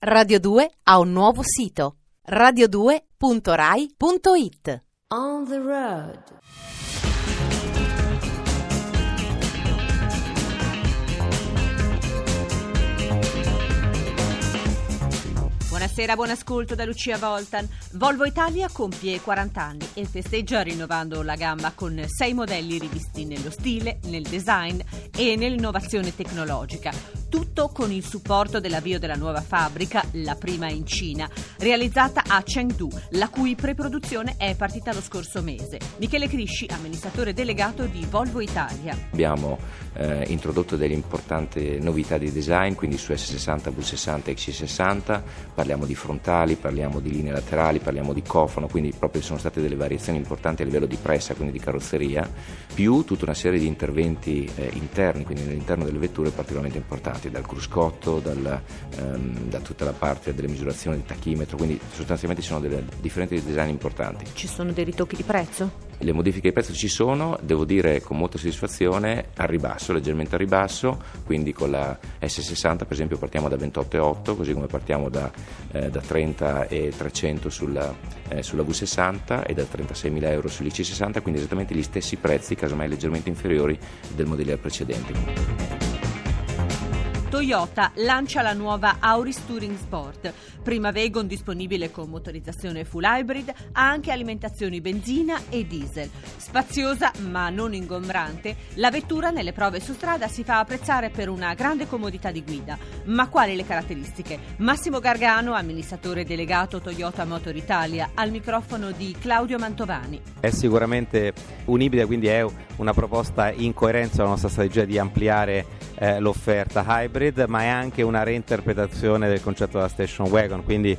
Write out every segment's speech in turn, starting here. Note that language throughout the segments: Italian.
Radio 2 ha un nuovo sito radio2.rai.it On the road. Buonasera, buon ascolto da Lucia Voltan. Volvo Italia compie 40 anni e festeggia rinnovando la gamma con sei modelli rivisti nello stile, nel design e nell'innovazione tecnologica. Tutto con il supporto dell'avvio della nuova fabbrica, la prima in Cina, realizzata a Chengdu, la cui preproduzione è partita lo scorso mese. Michele Crisci, amministratore delegato di Volvo Italia. Abbiamo eh, introdotto delle importanti novità di design, quindi su S60, V60 e XC60, parliamo di frontali, parliamo di linee laterali, parliamo di cofano, quindi proprio sono state delle variazioni importanti a livello di pressa, quindi di carrozzeria, più tutta una serie di interventi eh, interni, quindi all'interno delle vetture particolarmente importanti passati dal cruscotto, dal, ehm, da tutta la parte delle misurazioni del tachimetro, quindi sostanzialmente ci sono delle differenti design importanti. Ci sono dei ritocchi di prezzo? Le modifiche di prezzo ci sono, devo dire con molta soddisfazione, al ribasso, leggermente a ribasso, quindi con la S60 per esempio partiamo da 28,8, così come partiamo da, eh, da 30 e 300 sulla, eh, sulla V60 e da 36.000 euro sull'IC60, quindi esattamente gli stessi prezzi, casomai leggermente inferiori del modello precedente. Toyota lancia la nuova Auris Touring Sport, prima Vegon disponibile con motorizzazione full hybrid, ha anche alimentazioni benzina e diesel. Spaziosa ma non ingombrante, la vettura nelle prove su strada si fa apprezzare per una grande comodità di guida. Ma quali le caratteristiche? Massimo Gargano, amministratore delegato Toyota Motor Italia, al microfono di Claudio Mantovani. È sicuramente un'ibrida, quindi è una proposta in coerenza con la nostra strategia di ampliare eh, l'offerta hybrid, ma è anche una reinterpretazione del concetto della station wagon, quindi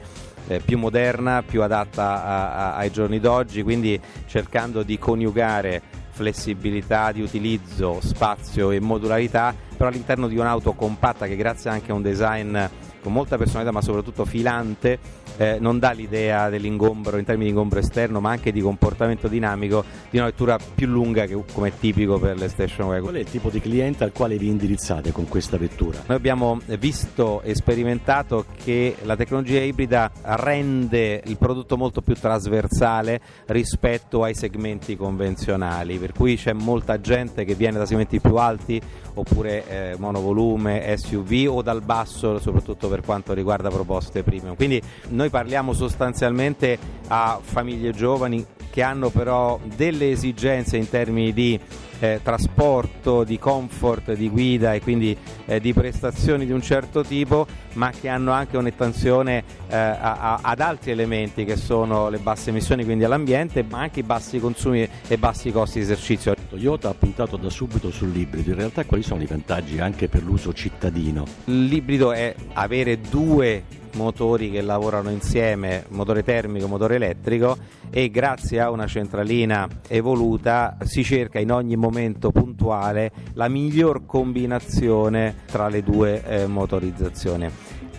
eh, più moderna, più adatta a, a, ai giorni d'oggi, quindi cercando di coniugare flessibilità di utilizzo, spazio e modularità, però all'interno di un'auto compatta che grazie anche a un design con molta personalità ma soprattutto filante eh, non dà l'idea dell'ingombro in termini di ingombro esterno ma anche di comportamento dinamico di una vettura più lunga che come è tipico per le station wagon. Qual è il tipo di cliente al quale vi indirizzate con questa vettura? Noi abbiamo visto e sperimentato che la tecnologia ibrida rende il prodotto molto più trasversale rispetto ai segmenti convenzionali, per cui c'è molta gente che viene da segmenti più alti oppure eh, monovolume, SUV o dal basso soprattutto per quanto riguarda proposte premium. Quindi noi parliamo sostanzialmente a famiglie giovani che hanno però delle esigenze in termini di eh, trasporto, di comfort, di guida e quindi eh, di prestazioni di un certo tipo, ma che hanno anche un'attenzione eh, ad altri elementi che sono le basse emissioni, quindi all'ambiente, ma anche i bassi consumi e bassi costi di esercizio. Toyota ha puntato da subito sull'ibrido, in realtà quali sono i vantaggi anche per l'uso cittadino? L'ibrido è avere due motori che lavorano insieme, motore termico motore elettrico e grazie a una centralina evoluta si cerca in ogni momento puntuale la miglior combinazione tra le due eh, motorizzazioni.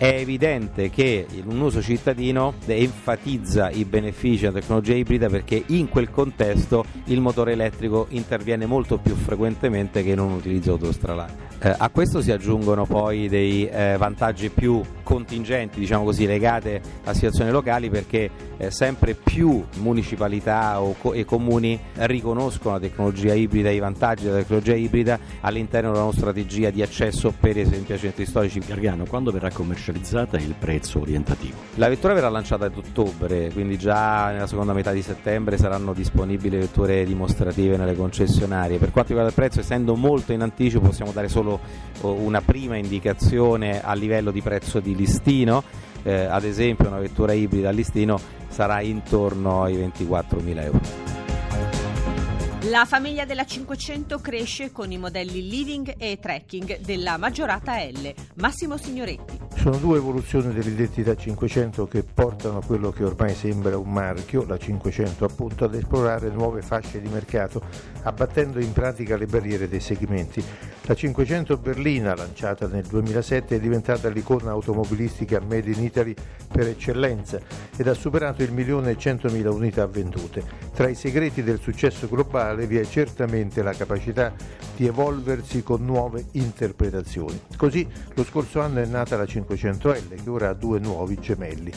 È evidente che un uso cittadino enfatizza i benefici della tecnologia ibrida perché in quel contesto il motore elettrico interviene molto più frequentemente che in un utilizzo autostradale. Eh, a questo si aggiungono poi dei eh, vantaggi più contingenti, diciamo così, legate a situazioni locali perché eh, sempre più municipalità co- e comuni riconoscono la tecnologia ibrida e i vantaggi della tecnologia ibrida all'interno della nostra strategia di accesso per esempio ai centri storici. Gargano, quando verrà commercializzata il prezzo orientativo? La vettura verrà lanciata ad ottobre, quindi già nella seconda metà di settembre saranno disponibili vetture dimostrative nelle concessionarie. Per quanto riguarda il prezzo, essendo molto in anticipo possiamo dare solo una prima indicazione a livello di prezzo di listino, eh, ad esempio una vettura ibrida a listino sarà intorno ai 24.000 euro. La famiglia della 500 cresce con i modelli Living e Trekking della maggiorata L. Massimo Signoretti. Sono due evoluzioni dell'identità 500 che portano quello che ormai sembra un marchio, la 500 appunto, ad esplorare nuove fasce di mercato, abbattendo in pratica le barriere dei segmenti. La 500 berlina, lanciata nel 2007, è diventata l'icona automobilistica made in Italy per eccellenza ed ha superato il milione e centomila unità vendute. Tra i segreti del successo globale vi è certamente la capacità di evolversi con nuove interpretazioni. Così lo scorso anno è nata la 500L che ora ha due nuovi gemelli.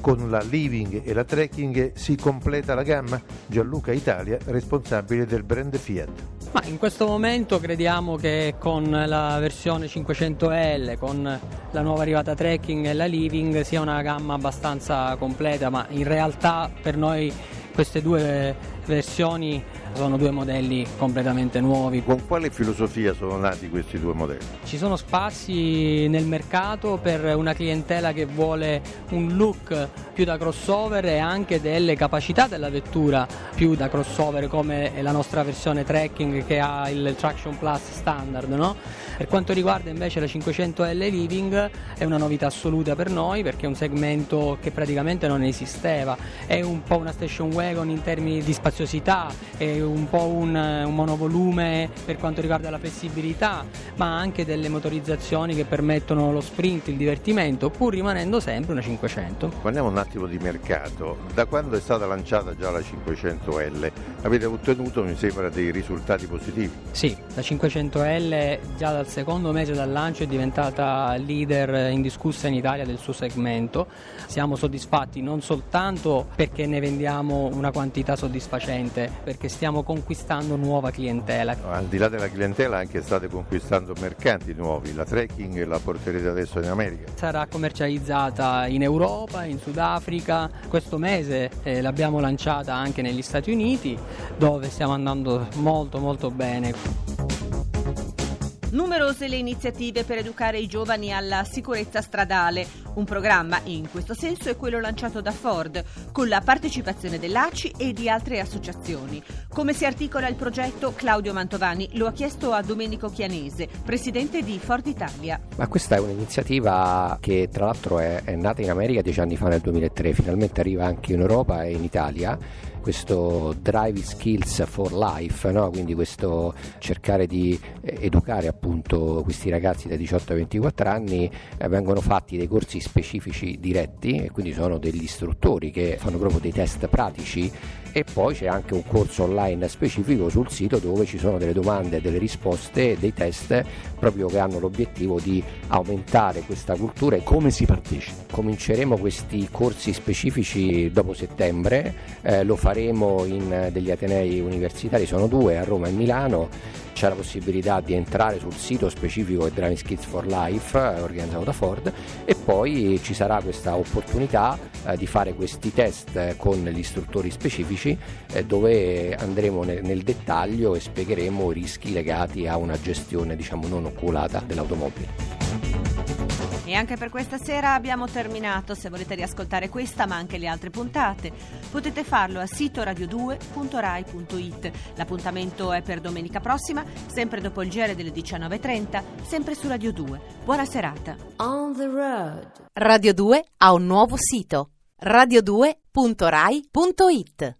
Con la Living e la Trekking si completa la gamma? Gianluca Italia, responsabile del brand Fiat. Ma in questo momento crediamo che con la versione 500L, con la nuova arrivata Trekking e la Living sia una gamma abbastanza completa, ma in realtà per noi queste due versioni sono due modelli completamente nuovi. Con quale filosofia sono nati questi due modelli? Ci sono spazi nel mercato per una clientela che vuole un look più da crossover e anche delle capacità della vettura più da crossover come la nostra versione trekking che ha il Traction Plus standard. No? Per quanto riguarda invece la 500L Living è una novità assoluta per noi perché è un segmento che praticamente non esisteva, è un po' una station wagon in termini di spaziosità, è un po' un, un, monovolume per quanto riguarda la flessibilità, ma anche delle motorizzazioni che permettono lo sprint, il divertimento, pur rimanendo sempre una 500. Parliamo un attimo di mercato. Da quando è stata lanciata già la 500L avete ottenuto, mi sembra, dei risultati positivi? Sì, la 500L già dal secondo mese dal lancio è diventata leader indiscussa in Italia del suo segmento. Siamo soddisfatti non soltanto perché ne vendiamo una quantità soddisfacente, perché stiamo conquistando nuova clientela. Al di là della clientela anche state conquistando mercanti nuovi, la trekking la porterete adesso in America? Sarà commercializzata in Europa, in Sudafrica, questo mese eh, l'abbiamo lanciata anche negli Stati Uniti dove stiamo andando molto molto bene. Numerose le iniziative per educare i giovani alla sicurezza stradale. Un programma in questo senso è quello lanciato da Ford, con la partecipazione dell'ACI e di altre associazioni. Come si articola il progetto? Claudio Mantovani lo ha chiesto a Domenico Chianese, presidente di Ford Italia. Ma questa è un'iniziativa che tra l'altro è, è nata in America dieci anni fa nel 2003, finalmente arriva anche in Europa e in Italia questo drive skills for life, no? quindi questo cercare di eh, educare appunto questi ragazzi da 18 a 24 anni, eh, vengono fatti dei corsi specifici diretti e quindi sono degli istruttori che fanno proprio dei test pratici e poi c'è anche un corso online specifico sul sito dove ci sono delle domande, delle risposte, dei test proprio che hanno l'obiettivo di aumentare questa cultura. Come si partecipa? Cominceremo questi corsi specifici dopo settembre, eh, lo faremo in degli atenei universitari, sono due a Roma e Milano c'è la possibilità di entrare sul sito specifico Driving Skills for Life eh, organizzato da Ford e poi ci sarà questa opportunità eh, di fare questi test con gli istruttori specifici eh, dove andremo nel, nel, dettaglio e spiegheremo i rischi legati a una gestione diciamo non oculata dell'automobile. E anche per questa sera abbiamo terminato. Se volete riascoltare questa ma anche le altre puntate, potete farlo a sito radio2.rai.it. L'appuntamento è per domenica prossima, sempre dopo il GR delle 19.30, sempre su Radio 2. Buona serata. On the road. Radio 2 ha un nuovo sito radio2.rai.it